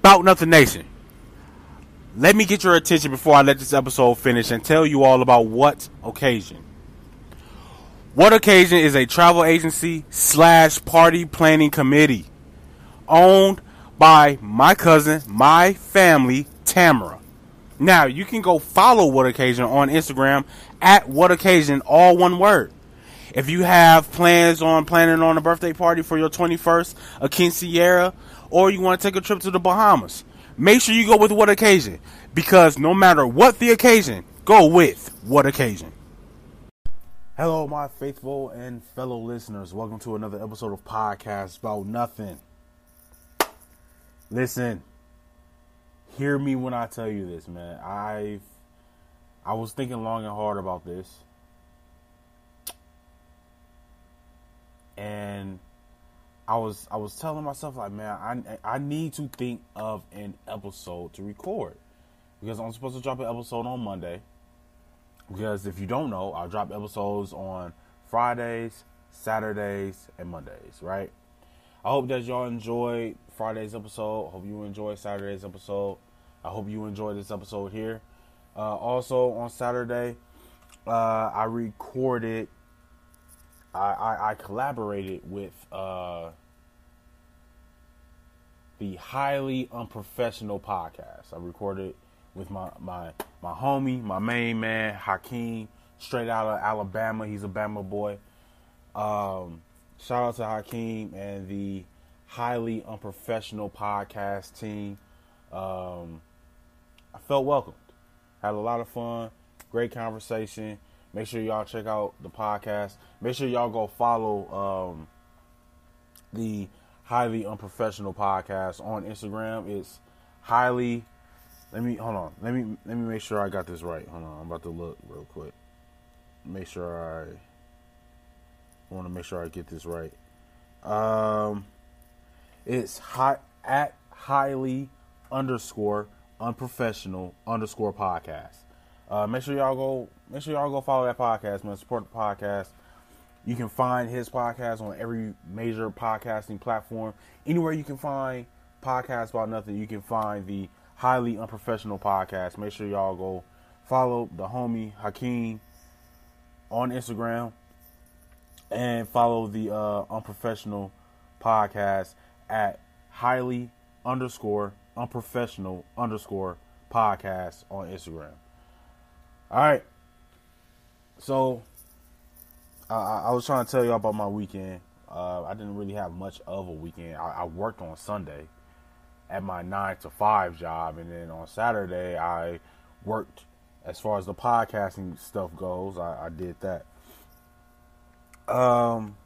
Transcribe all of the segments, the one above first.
About Nothing Nation. Let me get your attention before I let this episode finish and tell you all about What Occasion. What Occasion is a travel agency slash party planning committee owned by my cousin, my family, Tamara. Now you can go follow What Occasion on Instagram at What Occasion, all one word. If you have plans on planning on a birthday party for your 21st, a quinceañera, or you want to take a trip to the Bahamas, make sure you go with What Occasion because no matter what the occasion, go with What Occasion. Hello, my faithful and fellow listeners. Welcome to another episode of Podcast About Nothing. Listen, hear me when I tell you this, man. I've I was thinking long and hard about this. And I was I was telling myself like, man, I I need to think of an episode to record because I'm supposed to drop an episode on Monday. Because if you don't know, I'll drop episodes on Fridays, Saturdays, and Mondays, right? I hope that y'all enjoyed Friday's episode. Hope you enjoyed Saturday's episode. I hope you enjoyed this episode here. Uh, also on Saturday, uh, I recorded. I, I, I collaborated with uh, the highly unprofessional podcast. I recorded with my my my homie, my main man Hakeem, straight out of Alabama. He's a Bama boy. Um, shout out to Hakeem and the highly unprofessional podcast team. Um, I felt welcomed. Had a lot of fun. Great conversation. Make sure y'all check out the podcast. Make sure y'all go follow um, the highly unprofessional podcast on Instagram. It's highly. Let me hold on. Let me let me make sure I got this right. Hold on. I'm about to look real quick. Make sure I. I want to make sure I get this right. Um, it's hot at highly underscore unprofessional underscore podcast. Uh, make sure y'all go. Make sure y'all go follow that podcast, man. Support the podcast. You can find his podcast on every major podcasting platform. Anywhere you can find podcasts about nothing, you can find the highly unprofessional podcast. Make sure y'all go follow the homie Hakeem on Instagram and follow the uh, unprofessional podcast at highly underscore unprofessional underscore podcast on Instagram. All right. So uh, I was trying to tell y'all about my weekend. Uh, I didn't really have much of a weekend. I, I, worked on Sunday at my nine to five job, and then on Saturday I worked. As far as the podcasting stuff goes, I, I did that. Um,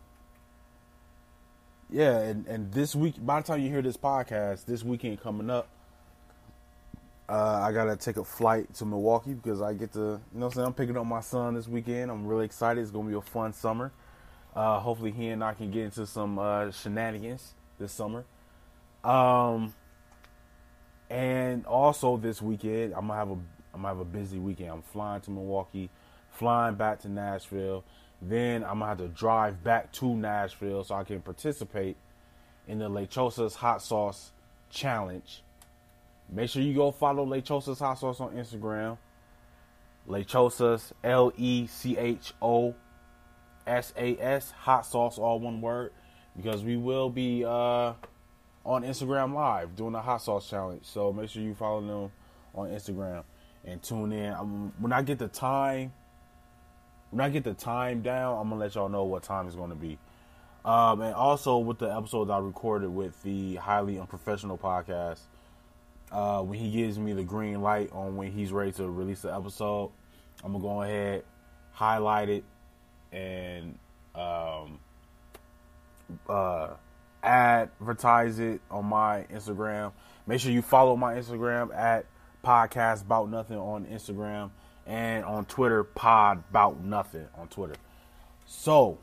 yeah, and, and this week, by the time you hear this podcast, this weekend coming up, uh, I gotta take a flight to Milwaukee because I get to, you know, I'm saying I'm picking up my son this weekend. I'm really excited. It's gonna be a fun summer. Uh, hopefully, he and I can get into some uh, shenanigans this summer. Um, and also this weekend, I'm gonna have a I'm gonna have a busy weekend. I'm flying to Milwaukee, flying back to Nashville, then I'm gonna have to drive back to Nashville so I can participate in the Lechosa's Hot Sauce Challenge. Make sure you go follow Lechosa's Hot Sauce on Instagram. Lechosa's L E C H O S A S Hot Sauce, all one word, because we will be uh, on Instagram Live doing a Hot Sauce Challenge. So make sure you follow them on Instagram and tune in. Um, when I get the time when I get the time down, I'm gonna let y'all know what time it's gonna be. Um, and also with the episodes I recorded with the highly unprofessional podcast, uh, when he gives me the green light on when he's ready to release the episode, I'm gonna go ahead, highlight it, and um, uh, advertise it on my Instagram. Make sure you follow my Instagram at podcast about nothing on Instagram and on Twitter, pod about nothing on Twitter. So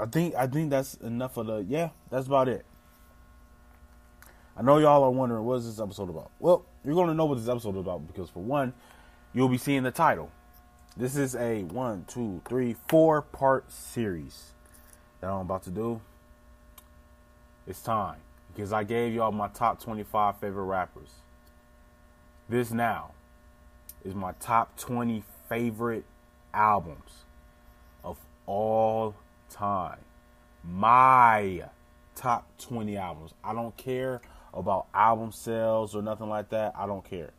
I think I think that's enough of the yeah, that's about it. I know y'all are wondering what is this episode about? Well, you're gonna know what this episode is about because for one, you'll be seeing the title. This is a one, two, three, four part series that I'm about to do. It's time. because I gave y'all my top 25 favorite rappers. This now is my top 20 favorite albums of all time. My top 20 albums. I don't care about album sales or nothing like that. I don't care.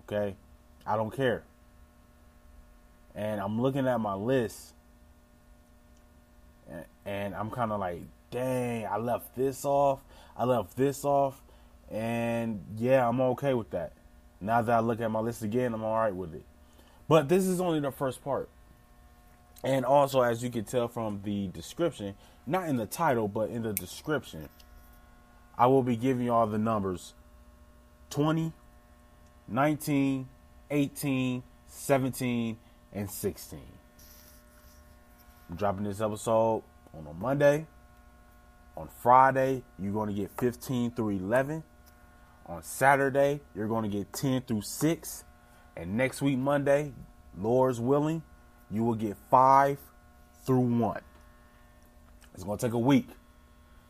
Okay? I don't care. And I'm looking at my list and I'm kind of like, dang, I left this off. I left this off. And yeah, I'm okay with that. Now that I look at my list again, I'm all right with it. But this is only the first part. And also, as you can tell from the description, not in the title, but in the description, I will be giving you all the numbers 20, 19, 18, 17, and 16. I'm dropping this episode on a Monday. On Friday, you're going to get 15 through 11. On Saturday, you're going to get 10 through 6. And next week, Monday, Lord's willing, you will get 5 through 1. It's going to take a week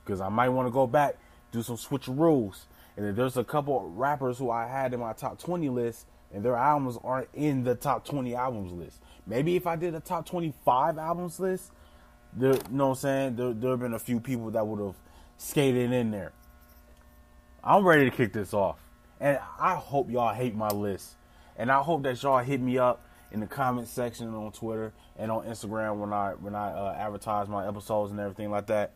because I might want to go back, do some switch rules. And there's a couple rappers who I had in my top 20 list, and their albums aren't in the top 20 albums list. Maybe if I did a top 25 albums list, there, you know what I'm saying? There, there have been a few people that would have skated in there. I'm ready to kick this off. And I hope y'all hate my list. And I hope that y'all hit me up in the comment section on Twitter and on Instagram when I when I uh, advertise my episodes and everything like that.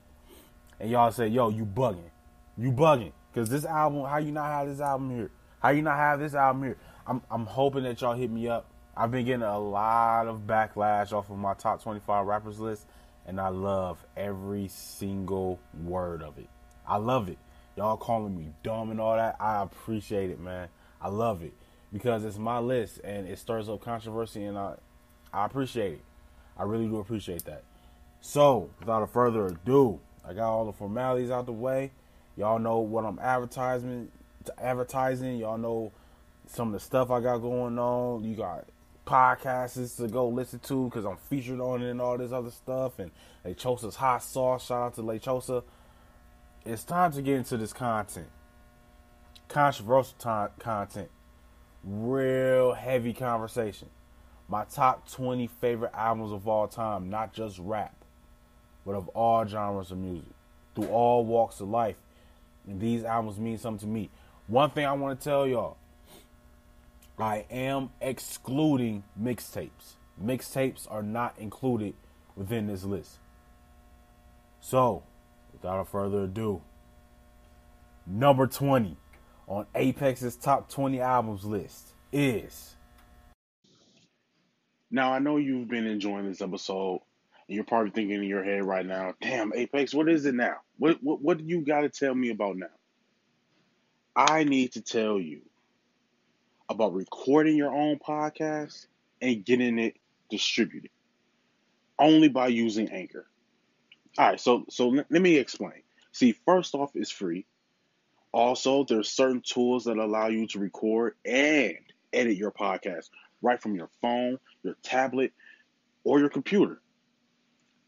And y'all say, "Yo, you bugging, you bugging," because this album, how you not have this album here? How you not have this album here? I'm I'm hoping that y'all hit me up. I've been getting a lot of backlash off of my top 25 rappers list, and I love every single word of it. I love it. Y'all calling me dumb and all that. I appreciate it, man. I love it because it's my list and it stirs up controversy, and I I appreciate it. I really do appreciate that. So, without a further ado, I got all the formalities out the way. Y'all know what I'm advertising. Advertising. Y'all know some of the stuff I got going on. You got podcasts to go listen to because I'm featured on it and all this other stuff. And Lechosa's hot sauce. Shout out to Lechosa. It's time to get into this content. Controversial content. Real heavy conversation. My top 20 favorite albums of all time, not just rap, but of all genres of music, through all walks of life. And these albums mean something to me. One thing I want to tell y'all I am excluding mixtapes. Mixtapes are not included within this list. So, without further ado, number 20 on Apex's top 20 albums list is. Now, I know you've been enjoying this episode, and you're probably thinking in your head right now, damn, Apex, what is it now? What, what, what do you got to tell me about now? I need to tell you about recording your own podcast and getting it distributed only by using Anchor. All right, so so let me explain. See, first off, it's free. Also, there's certain tools that allow you to record and edit your podcast right from your phone, your tablet, or your computer.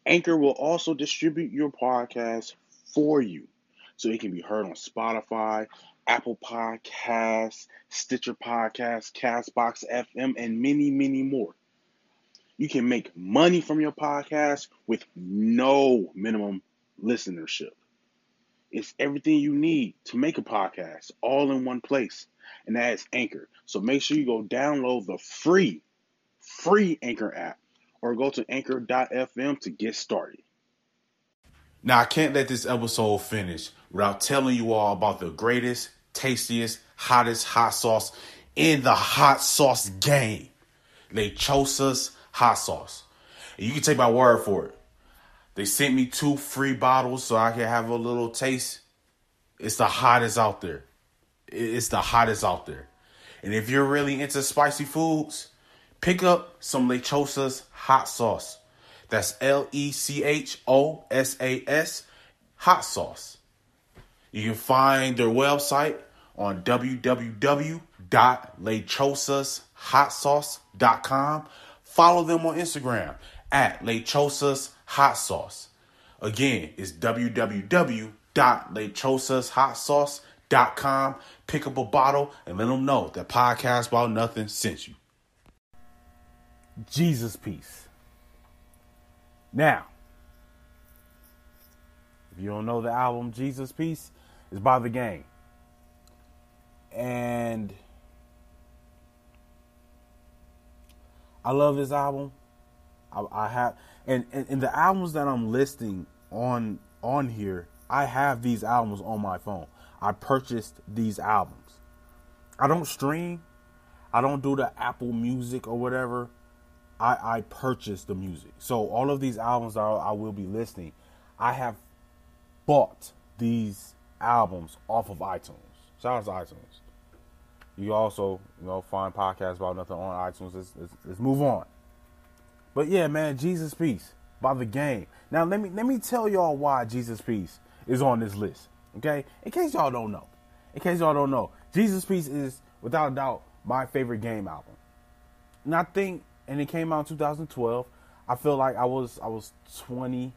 Anchor will also distribute your podcast for you so it can be heard on Spotify, Apple Podcasts, Stitcher Podcasts, Castbox FM, and many, many more. You can make money from your podcast with no minimum listenership. It's everything you need to make a podcast all in one place, and that is Anchor. So make sure you go download the free, free Anchor app or go to anchor.fm to get started. Now, I can't let this episode finish without telling you all about the greatest, tastiest, hottest hot sauce in the hot sauce game. Lechosa's hot sauce. And you can take my word for it. They sent me two free bottles so I can have a little taste. It's the hottest out there. It's the hottest out there. And if you're really into spicy foods, pick up some Lechosa's hot sauce. That's L E C H O S A S, hot sauce. You can find their website on www.lechosashotsauce.com. Follow them on Instagram at Lechosas Hot Sauce. Again, it's www.lechosashotsauce.com. Pick up a bottle and let them know that Podcast About Nothing sent you. Jesus Piece. Now, if you don't know the album Jesus Piece, it's by the game. And I love this album. I, I have and, and, and the albums that I'm listing on on here, I have these albums on my phone. I purchased these albums. I don't stream. I don't do the Apple Music or whatever. I, I purchased the music. So all of these albums that I will be listening, I have bought these albums off of iTunes. Shout out to iTunes. You also, you know, find podcasts about nothing on iTunes. Let's, let's, let's move on. But yeah, man, Jesus Piece by the game. Now let me let me tell y'all why Jesus Piece is on this list. Okay, in case y'all don't know, in case y'all don't know, Jesus Piece is without a doubt my favorite game album. And I think, and it came out in 2012. I feel like I was I was 20.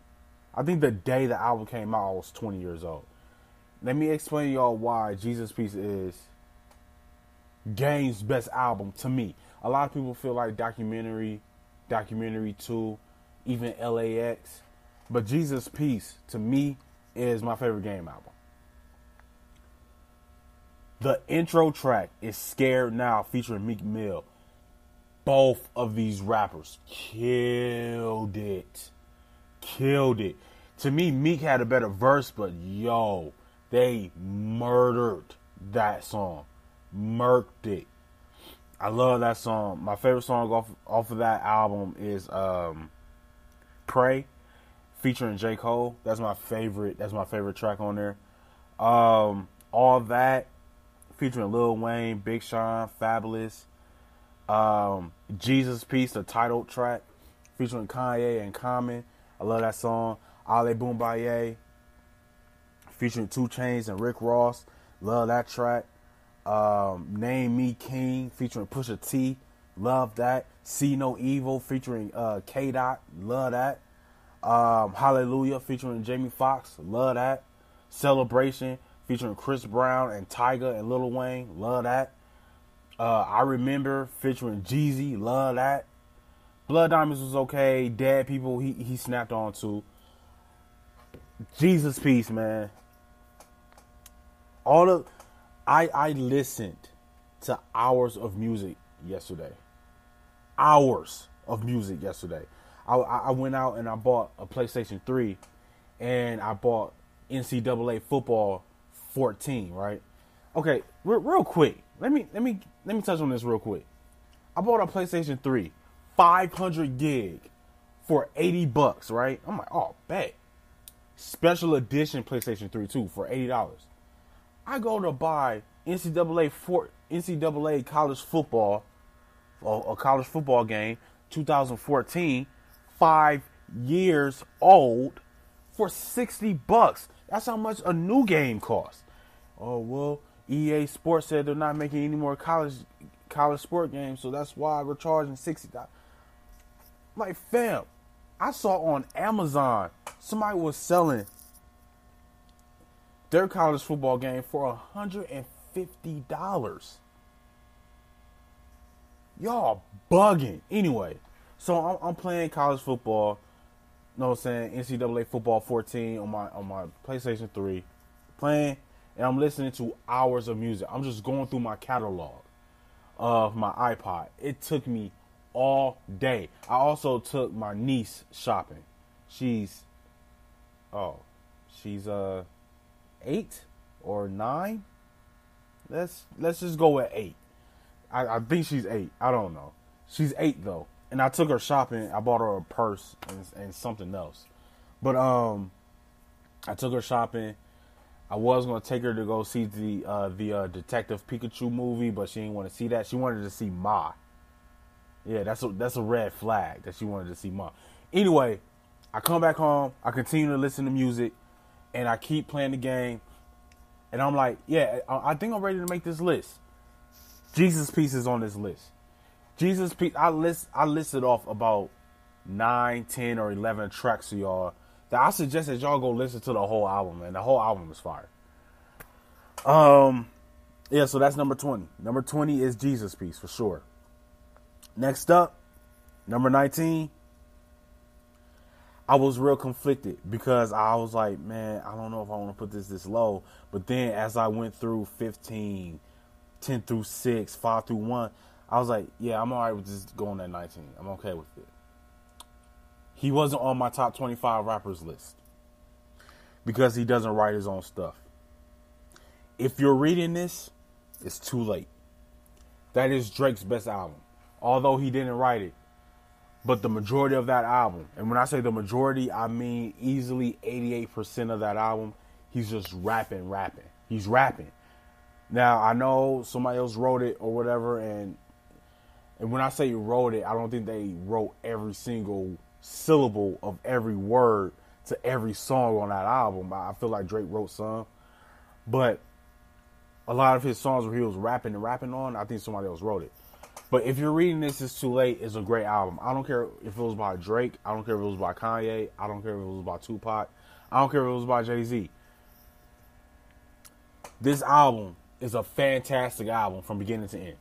I think the day the album came out, I was 20 years old. Let me explain y'all why Jesus Piece is Game's best album to me. A lot of people feel like documentary, documentary two, even LAX, but Jesus Piece to me is my favorite game album. The intro track is Scared Now featuring Meek Mill. Both of these rappers killed it. Killed it. To me, Meek had a better verse, but yo, they murdered that song murked it. I love that song. My favorite song off off of that album is um, "Pray," featuring J Cole. That's my favorite. That's my favorite track on there. Um, all that featuring Lil Wayne, Big Sean, Fabolous. Um, Jesus Piece, the title track featuring Kanye and Common. I love that song. Ali Bomaye featuring 2 Chainz and Rick Ross. Love that track. Um, Name Me King featuring Pusha T. Love that. See No Evil featuring uh, K Dot. Love that. Um, Hallelujah featuring Jamie Foxx. Love that. Celebration featuring Chris Brown and Tyga and Lil Wayne. Love that. Uh, I remember featuring Jeezy. Love that. Blood Diamonds was okay. Dead People he he snapped on to. Jesus Piece, man. All of I I listened to hours of music yesterday. Hours of music yesterday. I I went out and I bought a PlayStation 3 and I bought NCAA football 14, right? Okay, real, real quick. Let me let me let me touch on this real quick. I bought a PlayStation 3, 500 gig for 80 bucks, right? I'm like, "Oh, bet." Special edition PlayStation 3 too for $80. I go to buy NCAA for NCAA college football, a college football game, 2014, five years old, for 60 bucks. That's how much a new game costs. Oh well, EA Sports said they're not making any more college college sport games, so that's why we're charging 60 dollars. Like fam, I saw on Amazon somebody was selling their college football game for $150. Y'all bugging. Anyway, so I'm, I'm, playing college football. You know what I'm saying? NCAA football 14 on my on my PlayStation 3. Playing and I'm listening to hours of music. I'm just going through my catalog of my iPod. It took me all day. I also took my niece shopping. She's oh, she's uh eight or nine. Let's let's just go with eight. I, I think she's eight. I don't know. She's eight though, and I took her shopping. I bought her a purse and, and something else, but um, I took her shopping. I was gonna take her to go see the uh, the uh, Detective Pikachu movie, but she didn't want to see that. She wanted to see Ma. Yeah, that's a that's a red flag that she wanted to see Ma. Anyway, I come back home. I continue to listen to music and I keep playing the game, and I'm like, yeah, I think I'm ready to make this list. Jesus Piece is on this list. Jesus Piece, I list, I listed off about nine, ten, or eleven tracks to y'all I suggest that y'all go listen to the whole album, man. The whole album is fire. Um, yeah, so that's number 20. Number 20 is Jesus Piece for sure. Next up, number 19. I was real conflicted because I was like, man, I don't know if I want to put this this low. But then as I went through 15, 10 through 6, 5 through 1, I was like, yeah, I'm all right with just going at 19. I'm okay with it. He wasn't on my top 25 rappers list because he doesn't write his own stuff. If you're reading this, it's too late. That is Drake's best album. Although he didn't write it, but the majority of that album, and when I say the majority, I mean easily 88% of that album, he's just rapping, rapping. He's rapping. Now, I know somebody else wrote it or whatever, and and when I say wrote it, I don't think they wrote every single syllable of every word to every song on that album. I feel like Drake wrote some, but a lot of his songs where he was rapping and rapping on, I think somebody else wrote it. But if you're reading this, it's too late. It's a great album. I don't care if it was by Drake. I don't care if it was by Kanye. I don't care if it was by Tupac. I don't care if it was by Jay Z. This album is a fantastic album from beginning to end.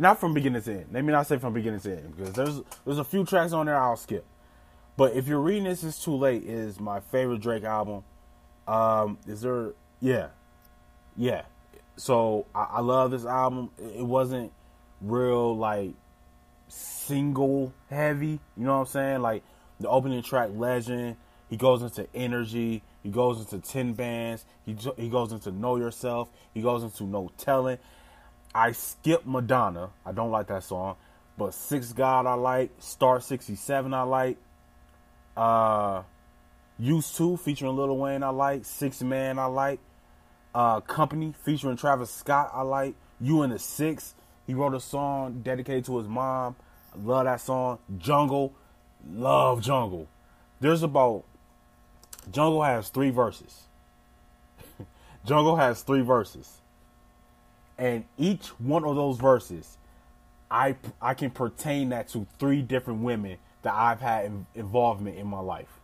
Not from beginning to end. Let me not say from beginning to end because there's there's a few tracks on there I'll skip. But if you're reading this, it's too late. Is my favorite Drake album. Um, is there? Yeah, yeah. So I, I love this album. It wasn't real like single heavy. You know what I'm saying? Like the opening track, Legend. He goes into energy. He goes into ten bands. He he goes into Know Yourself. He goes into No Telling. I skip Madonna. I don't like that song. But Six God I like. Star 67 I like. Uh Used to featuring Lil Wayne I like. Six Man I like. Uh Company featuring Travis Scott I like. You and the Six. He wrote a song dedicated to his mom. I love that song. Jungle. Love Jungle. There's about Jungle has three verses. Jungle has three verses and each one of those verses, I I can pertain that to three different women that I've had involvement in my life.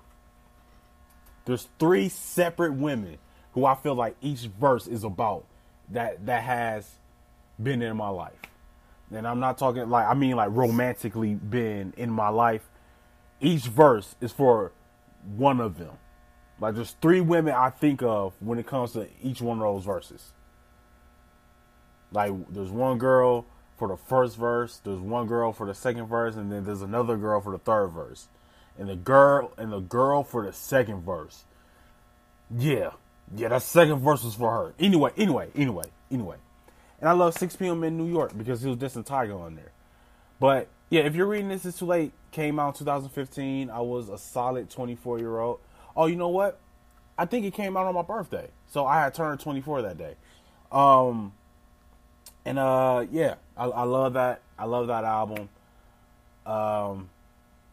There's three separate women who I feel like each verse is about that that has been in my life. And I'm not talking like I mean like romantically been in my life. Each verse is for one of them. Like there's three women I think of when it comes to each one of those verses. Like there's one girl for the first verse, there's one girl for the second verse, and then there's another girl for the third verse. And the girl and the girl for the second verse. Yeah. Yeah, that second verse was for her. Anyway, anyway, anyway, anyway. And I love 6 p.m. in New York because he was dissing Tyga on there. But yeah, if you're reading this, it's too late. Came out in 2015. I was a solid 24 year old. Oh, you know what? I think it came out on my birthday. So I had turned 24 that day. Um, and uh, yeah, I, I, love that. I love that album. Um,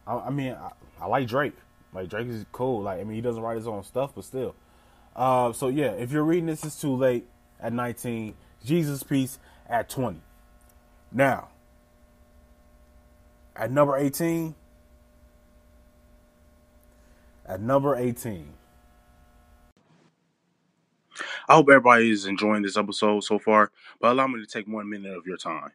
I, I mean, I, I, like Drake. Like Drake is cool. Like I mean, he doesn't write his own stuff, but still. Uh, so yeah, if you're reading this, it's too late at 19. Jesus Piece at 20. Now, at number 18. At number 18. I hope everybody is enjoying this episode so far, but allow me to take one minute of your time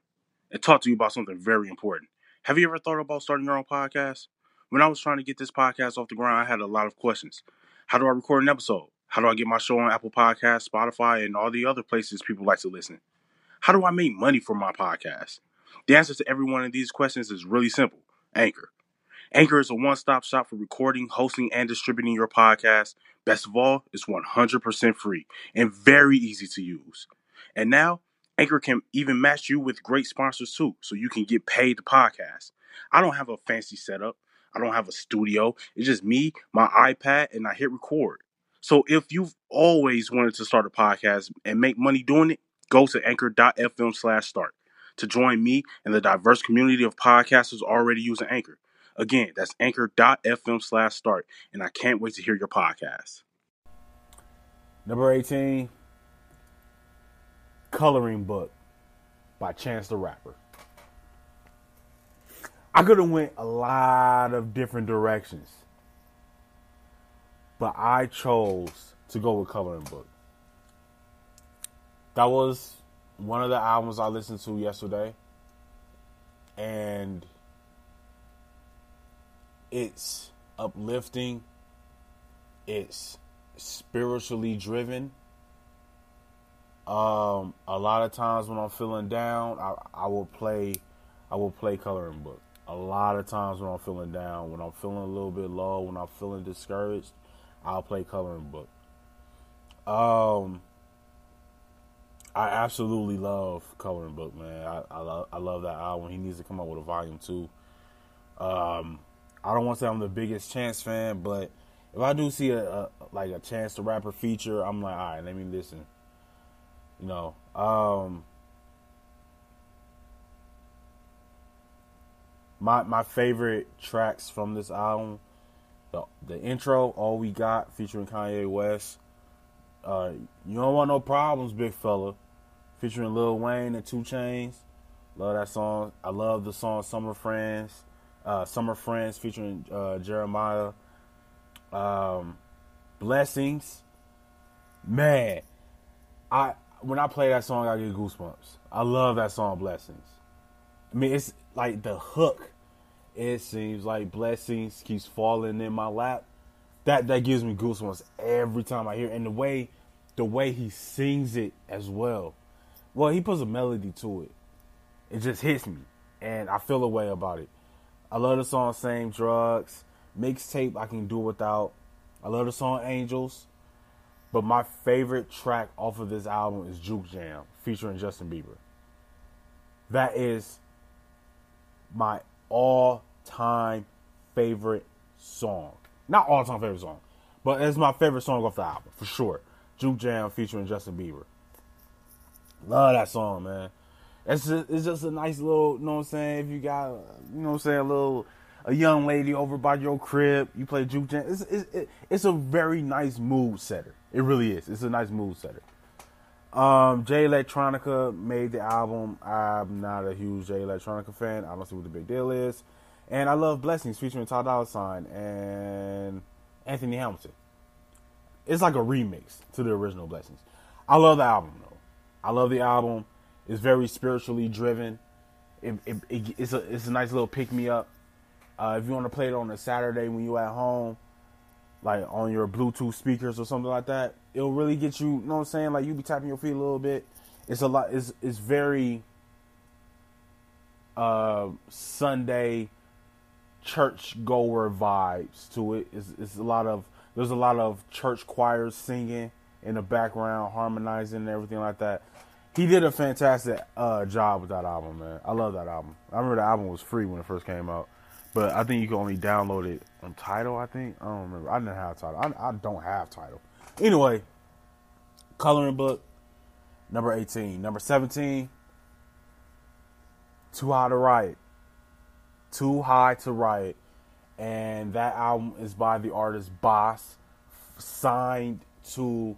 and talk to you about something very important. Have you ever thought about starting your own podcast? When I was trying to get this podcast off the ground, I had a lot of questions. How do I record an episode? How do I get my show on Apple Podcasts, Spotify, and all the other places people like to listen? How do I make money for my podcast? The answer to every one of these questions is really simple Anchor. Anchor is a one stop shop for recording, hosting, and distributing your podcast. Best of all, it's 100% free and very easy to use. And now, Anchor can even match you with great sponsors too, so you can get paid to podcast. I don't have a fancy setup, I don't have a studio. It's just me, my iPad, and I hit record. So if you've always wanted to start a podcast and make money doing it, go to anchor.fm slash start to join me and the diverse community of podcasters already using Anchor. Again, that's anchor.fm slash start. And I can't wait to hear your podcast. Number 18, Coloring Book by Chance the Rapper. I could have went a lot of different directions. but I chose to go with Coloring Book. That was one of the albums I listened to yesterday, and it's uplifting. It's spiritually driven. Um, a lot of times when I'm feeling down, I, I will play, I will play coloring book. A lot of times when I'm feeling down, when I'm feeling a little bit low, when I'm feeling discouraged, I'll play coloring book. Um, I absolutely love coloring book, man. I, I love I love that album. He needs to come out with a volume two. Um, I don't want to say I'm the biggest Chance fan, but if I do see a, a like a Chance the Rapper feature, I'm like, all right, let me listen. You know, um, my my favorite tracks from this album, the the intro, "All We Got" featuring Kanye West. Uh, you don't want no problems, big fella, featuring Lil Wayne and 2 Chainz. Love that song. I love the song "Summer Friends." Uh, Summer Friends featuring uh, Jeremih. Um, Blessings, man, I when I play that song, I get goosebumps. I love that song, Blessings. I mean, it's like the hook. It seems like blessings keeps falling in my lap. That that gives me goosebumps every time I hear, it. and the way the way he sings it as well. Well, he puts a melody to it. It just hits me, and I feel a way about it. I love the song Same Drugs. Mixtape I can do without. I love the song Angels. But my favorite track off of this album is Juke Jam featuring Justin Bieber. That is my all time favorite song. Not all time favorite song, but it's my favorite song off the album for sure. Juke Jam featuring Justin Bieber. Love that song, man. It's just, it's just a nice little, you know what I'm saying? If you got, you know what I'm saying, a little, a young lady over by your crib, you play juke jam. It's, it's, it's a very nice mood setter. It really is. It's a nice mood setter. Um, Jay Electronica made the album. I'm not a huge Jay Electronica fan. I don't see what the big deal is. And I love Blessings featuring Ty Dolla Sign and Anthony Hamilton. It's like a remix to the original Blessings. I love the album though. I love the album. It's very spiritually driven. It, it, it, it's a it's a nice little pick me up. Uh, if you want to play it on a Saturday when you're at home, like on your Bluetooth speakers or something like that, it'll really get you. You know what I'm saying? Like you be tapping your feet a little bit. It's a lot. It's it's very uh, Sunday church goer vibes to it. It's, it's a lot of there's a lot of church choirs singing in the background, harmonizing and everything like that he did a fantastic uh, job with that album, man. I love that album. I remember the album was free when it first came out, but I think you can only download it on Tidal. I think I don't remember. I didn't have Tidal. I, I don't have Tidal. Anyway, coloring book number eighteen, number seventeen. Too high to riot. Too high to riot, and that album is by the artist Bas, signed to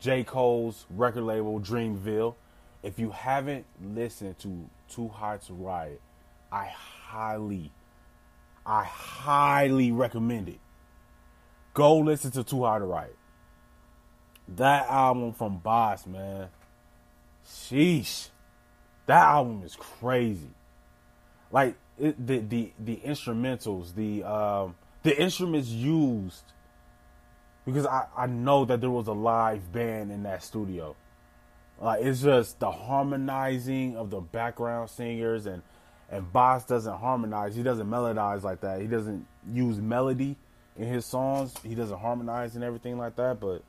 J Cole's record label Dreamville if you haven't listened to Too High to Riot, I highly, I highly recommend it. Go listen to Too High to Riot. That album from Bas, man. Sheesh. That album is crazy. Like it, the the the instrumentals, the um the instruments used because I, I know that there was a live band in that studio. Like it's just the harmonizing of the background singers and and Bas doesn't harmonize. He doesn't melodize like that. He doesn't use melody in his songs. He doesn't harmonize and everything like that. But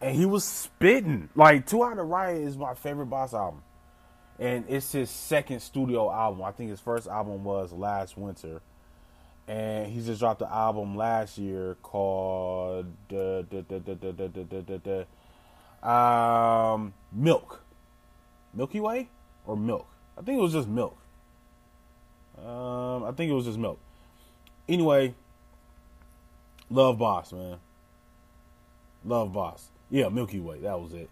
and he was spitting like Too High to Riot is my favorite Bas album, and it's his second studio album. I think his first album was last winter, and he just dropped the album last year called. Uh, um, milk. Milky Way or milk? I think it was just milk. Um, I think it was just milk. Anyway, love Bas, man. Love Bas. Yeah, Milky Way. That was it.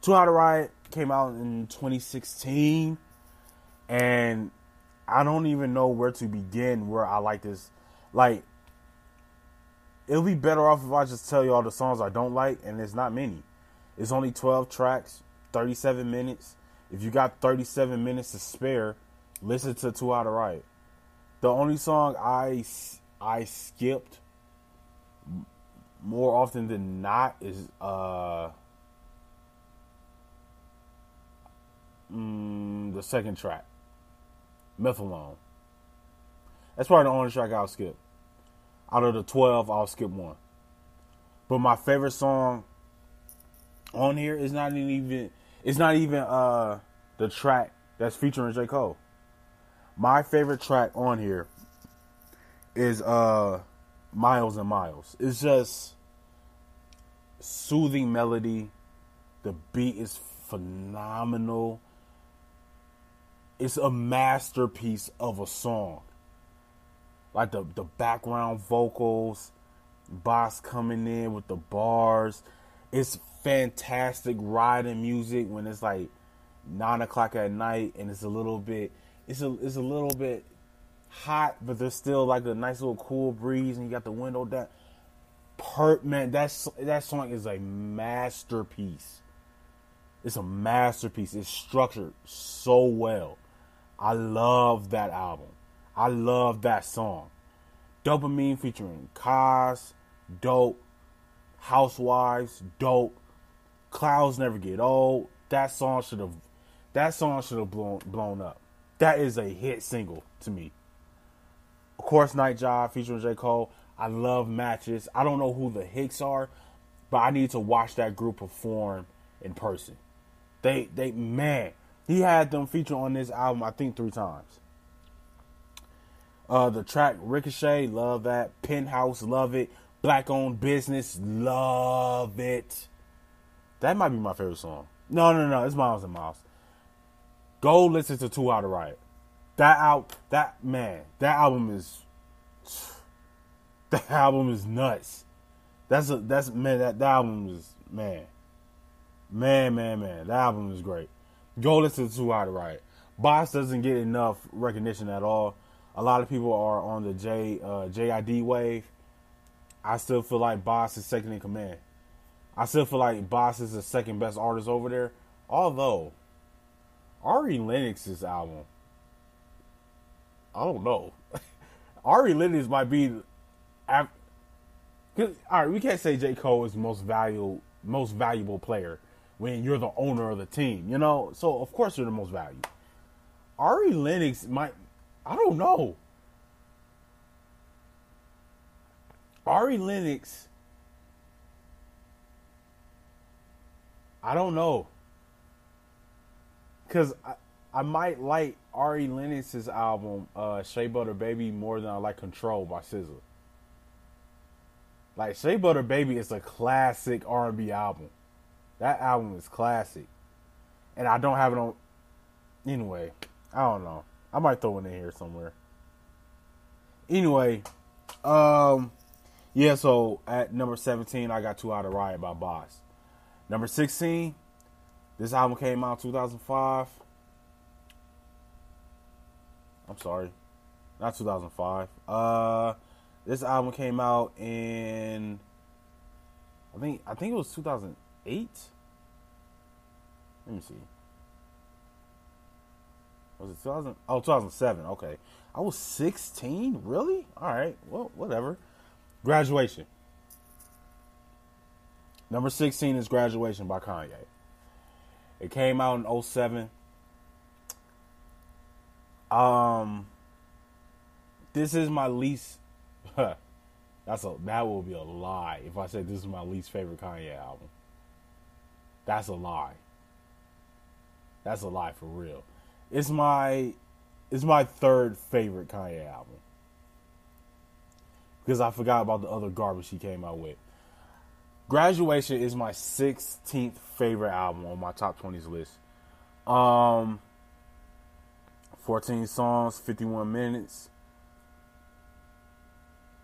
Too High to Riot came out in 2016, and I don't even know where to begin. Where I like this, like it'll be better off if I just tell you all the songs I don't like, and it's not many. It's only 12 tracks, 37 minutes. If you got 37 minutes to spare, listen to Too High to Riot. The only song I I skipped more often than not is uh mm, the second track, Methylone. That's probably the only track I'll skip. Out of the 12, I'll skip one. But my favorite song on here is not even it's not even uh the track that's featuring J. Cole. My favorite track on here is uh Miles and Miles. It's just soothing melody. The beat is phenomenal. It's a masterpiece of a song. Like the the background vocals, Bas coming in with the bars. It's fantastic riding music when it's like nine o'clock at night and it's a little bit it's a it's a little bit hot, but there's still like a nice little cool breeze and you got the window down. Per man, that's that song is a masterpiece. It's a masterpiece. It's structured so well. I love that album. I love that song. Dopamine featuring Cozz, Dope, Housewives, Dope, Clouds Never Get Old. That song should have that song should have blown blown up. That is a hit single to me. Of course, Night Job featuring J. Cole. I love matches. I don't know who the Hics are, but I need to watch that group perform in person. They they man, he had them feature on this album I think three times. Uh, the track Ricochet, love that. Penthouse, love it. Black owned business, love it. That might be my favorite song. No, no, no, it's Miles and Miles. Go listen to Too High to Riot. That out, that man, that album is, that album is nuts. That's a that's man. That, that album is man, man, man, man. That album is great. Go listen to Too High to Riot. Bas doesn't get enough recognition at all a lot of people are on the J uh, JID wave. I still feel like Bas is second in command. I still feel like Bas is the second best artist over there. Although Ari Lennox's album, I don't know. Ari Lennox might be. Cause, all right, we can't say J Cole is most valuable most valuable player when you're the owner of the team. You know, so of course you're the most valuable. Ari Lennox might I don't know. Ari Lennox. I don't know. Cause I, I might like Ari Lennox's album, uh, Shea Butter Baby, more than I like Control by SZA. Like Shea Butter Baby is a classic R and B album. That album is classic. And I don't have it on anyway, I don't know. I might throw it in here somewhere. Anyway, um, yeah. So at number seventeen, I got Too High to Riot by Bas. Number sixteen, this album came out 2005. I'm sorry, not 2005. Uh, this album came out in I think I think it was 2008. Let me see. Was it 2000? Oh, 2007. Okay. I was 16? Really? All right. Well, whatever. Graduation. Number 16 is Graduation by Kanye. It came out in 07. Um this is my least that's a that will be a lie if I said this is my least favorite Kanye album. That's a lie. That's a lie for real. It's my it's my third favorite Kanye album. Because I forgot about the other garbage he came out with. Graduation is my 16th favorite album on my top 20s list. Um 14 songs, 51 minutes.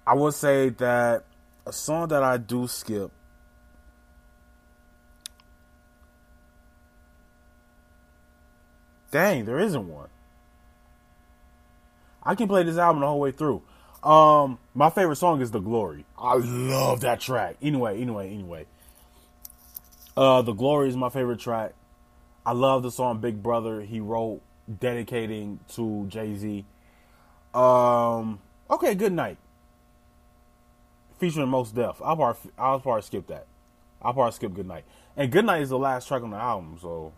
I would say that a song that I do skip Dang, there isn't one. I can play this album the whole way through. Um, my favorite song is "The Glory." I love that track. Anyway, anyway, anyway. Uh, "The Glory" is my favorite track. I love the song "Big Brother." He wrote dedicating to Jay Z. Um, okay, good night. Featuring Mos Def. I'll probably I'll probably skip that. I'll probably skip Good Night. And Good Night is the last track on the album, so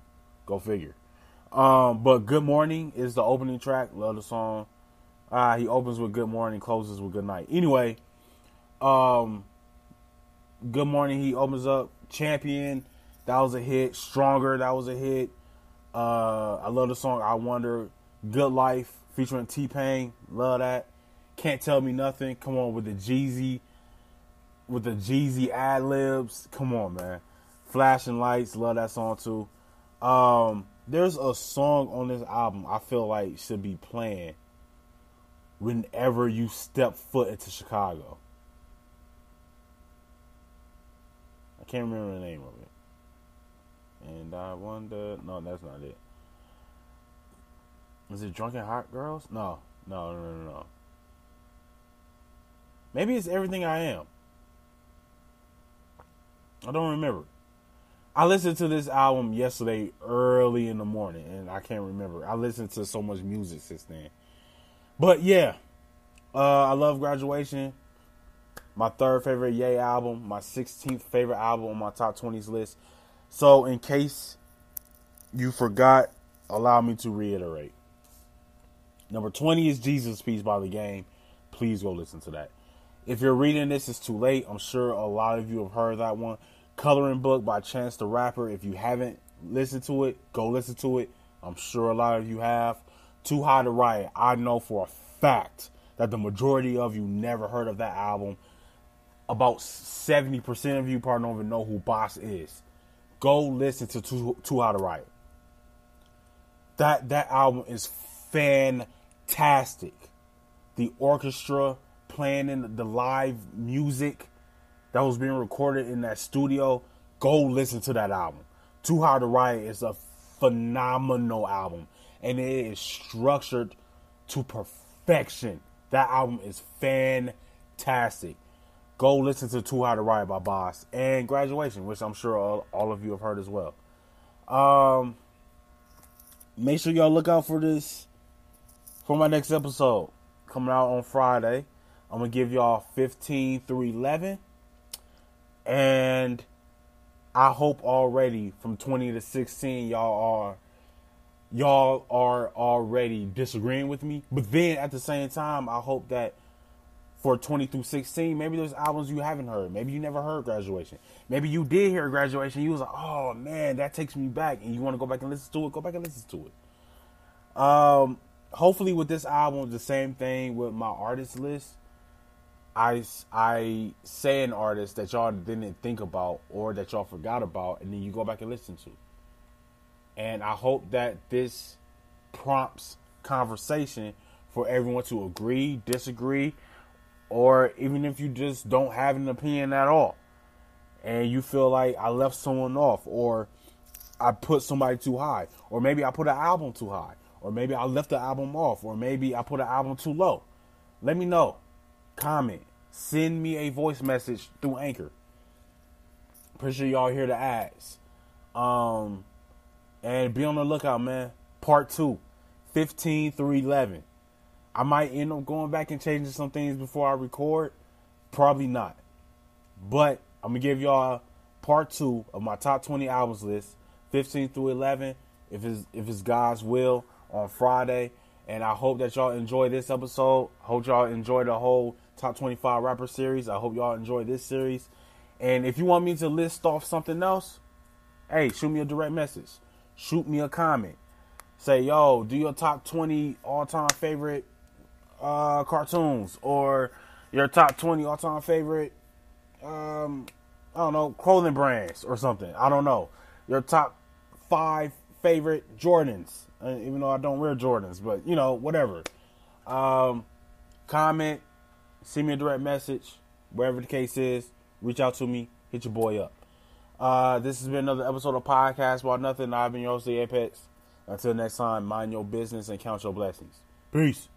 go figure. Um, but Good Morning is the opening track. Love the song. Uh, he opens with Good Morning, closes with Good Night. Anyway, um, Good Morning, he opens up Champion. That was a hit. Stronger, that was a hit. Uh, I love the song I Wonder. Good Life featuring T Pain. Love that. Can't Tell Me Nothing. Come on with the Jeezy with the Jeezy ad libs. Come on, man. Flashing Lights, love that song too. Um, there's a song on this album I feel like should be playing whenever you step foot into Chicago. I can't remember the name of it. And I wonder no, that's not it. Is it Drunk and Hot Girls? No. No, no, no, no. Maybe it's everything I am. I don't remember. I listened to this album yesterday early in the morning, and I can't remember. I listened to so much music since then. But yeah, uh, I love Graduation. My third favorite Yay album, my 16th favorite album on my top 20s list. So, in case you forgot, allow me to reiterate. Number 20 is Jesus Piece by the Game. Please go listen to that. If you're reading this, it's too late. I'm sure a lot of you have heard that one. Coloring Book by Chance the Rapper. If you haven't listened to it, go listen to it. I'm sure a lot of you have. Too High to Riot. I know for a fact that the majority of you never heard of that album. About 70% of you probably don't even know who Bas is. Go listen to Too, Too High to Riot. That that album is fantastic. The orchestra playing in the live music that was being recorded in that studio, go listen to that album. Too Hard to Riot is a phenomenal album, and it is structured to perfection. That album is fantastic. Go listen to Too Hard to Ride by Bas and Graduation, which I'm sure all, all of you have heard as well. Um, make sure y'all look out for this for my next episode coming out on Friday. I'm gonna give y'all 15 through 11 and I hope already from 20 to 16 y'all are y'all are already disagreeing with me. But then at the same time, I hope that for 20 through 16, maybe there's albums you haven't heard. Maybe you never heard Graduation. Maybe you did hear Graduation. You was like, oh man, that takes me back, and you want to go back and listen to it. Go back and listen to it. Um, hopefully with this album, the same thing with my artist list. I, I say an artist that y'all didn't think about or that y'all forgot about, and then you go back and listen to. And I hope that this prompts conversation for everyone to agree, disagree, or even if you just don't have an opinion at all, and you feel like I left someone off, or I put somebody too high, or maybe I put an album too high, or maybe I left the album off, or maybe I put an album too low. Let me know comment, send me a voice message through Anchor. Pretty sure y'all hear the ads. Um, and be on the lookout, man. Part two, 15 through 11. I might end up going back and changing some things before I record. Probably not. But I'm going to give y'all part two of my top 20 albums list, 15 through 11, if it's, if it's God's will, on Friday. And I hope that y'all enjoy this episode. Hope y'all enjoy the whole top 25 rapper series. I hope y'all enjoy this series. And if you want me to list off something else, hey, shoot me a direct message. Shoot me a comment. Say, yo, do your top 20 all time favorite uh, cartoons or your top 20 all time favorite, um, I don't know, clothing brands or something. I don't know. Your top five favorite Jordans, uh, even though I don't wear Jordans, but you know, whatever. Um, comment, send me a direct message, wherever the case is. Reach out to me, hit your boy up. Uh, this has been another episode of Podcast About Nothing. I've been your host, the Apex. Until next time, mind your business and count your blessings. Peace.